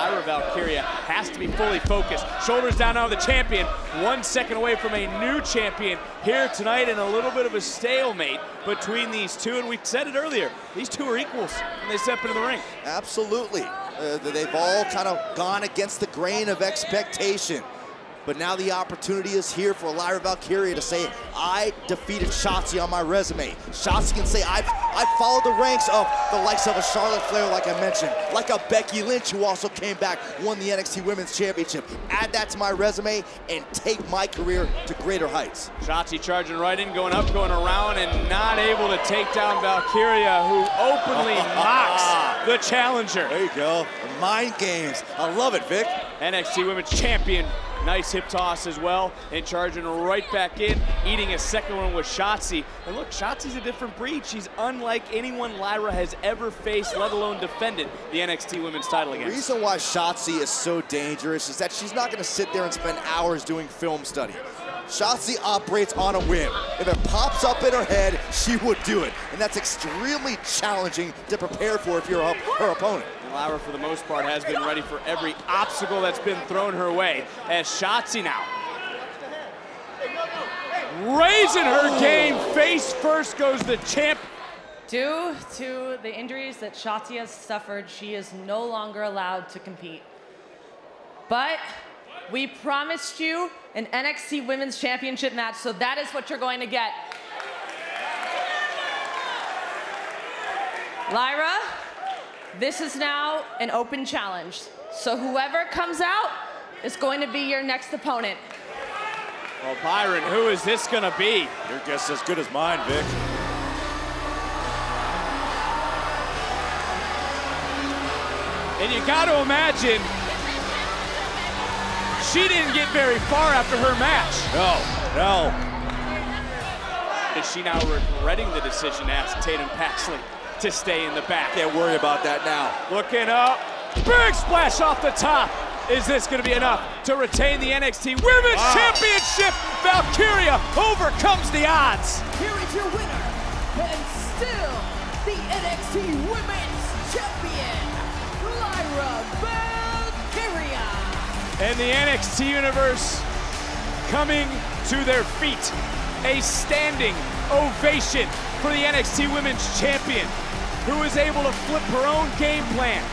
Lyra Valkyria has to be fully focused. Shoulders down now, the champion, one second away from a new champion here tonight, and a little bit of a stalemate between these two. And we said it earlier, these two are equals when they step into the ring. Absolutely. Uh, they've all kind of gone against the grain of expectation. But now the opportunity is here for Lyra Valkyria to say, I defeated Shotzi on my resume. Shotzi can say, I've, I followed the ranks of the likes of a Charlotte Flair, like I mentioned, like a Becky Lynch, who also came back, won the NXT Women's Championship. Add that to my resume and take my career to greater heights. Shotzi charging right in, going up, going around, and not able to take down Valkyria, who openly mocks the challenger. There you go. Mind games. I love it, Vic. NXT Women's Champion Nice hip toss as well, and charging right back in, eating a second one with Shotzi. And look, Shotzi's a different breed. She's unlike anyone Lyra has ever faced, let alone defended the NXT Women's title against. The reason why Shotzi is so dangerous is that she's not going to sit there and spend hours doing film study. Shotzi operates on a whim. If it pops up in her head, she would do it. And that's extremely challenging to prepare for if you're her opponent. Lyra, for the most part, has been ready for every obstacle that's been thrown her way. As Shotzi now raising her game. Face first goes the champ. Due to the injuries that Shotzi has suffered, she is no longer allowed to compete. But we promised you an NXT Women's Championship match, so that is what you're going to get. Lyra, this is now an open challenge. So whoever comes out is going to be your next opponent. Well, Byron, who is this going to be? Your guess is as good as mine, Vic. And you got to imagine she didn't get very far after her match. No, no. Is she now regretting the decision to ask Tatum Paxley to stay in the back. Can't worry about that now. Looking up, big splash off the top. Is this going to be enough to retain the NXT Women's wow. Championship? Valkyria overcomes the odds. Here is your winner, and still the NXT Women's And the NXT Universe coming to their feet. A standing ovation for the NXT Women's Champion who is able to flip her own game plan.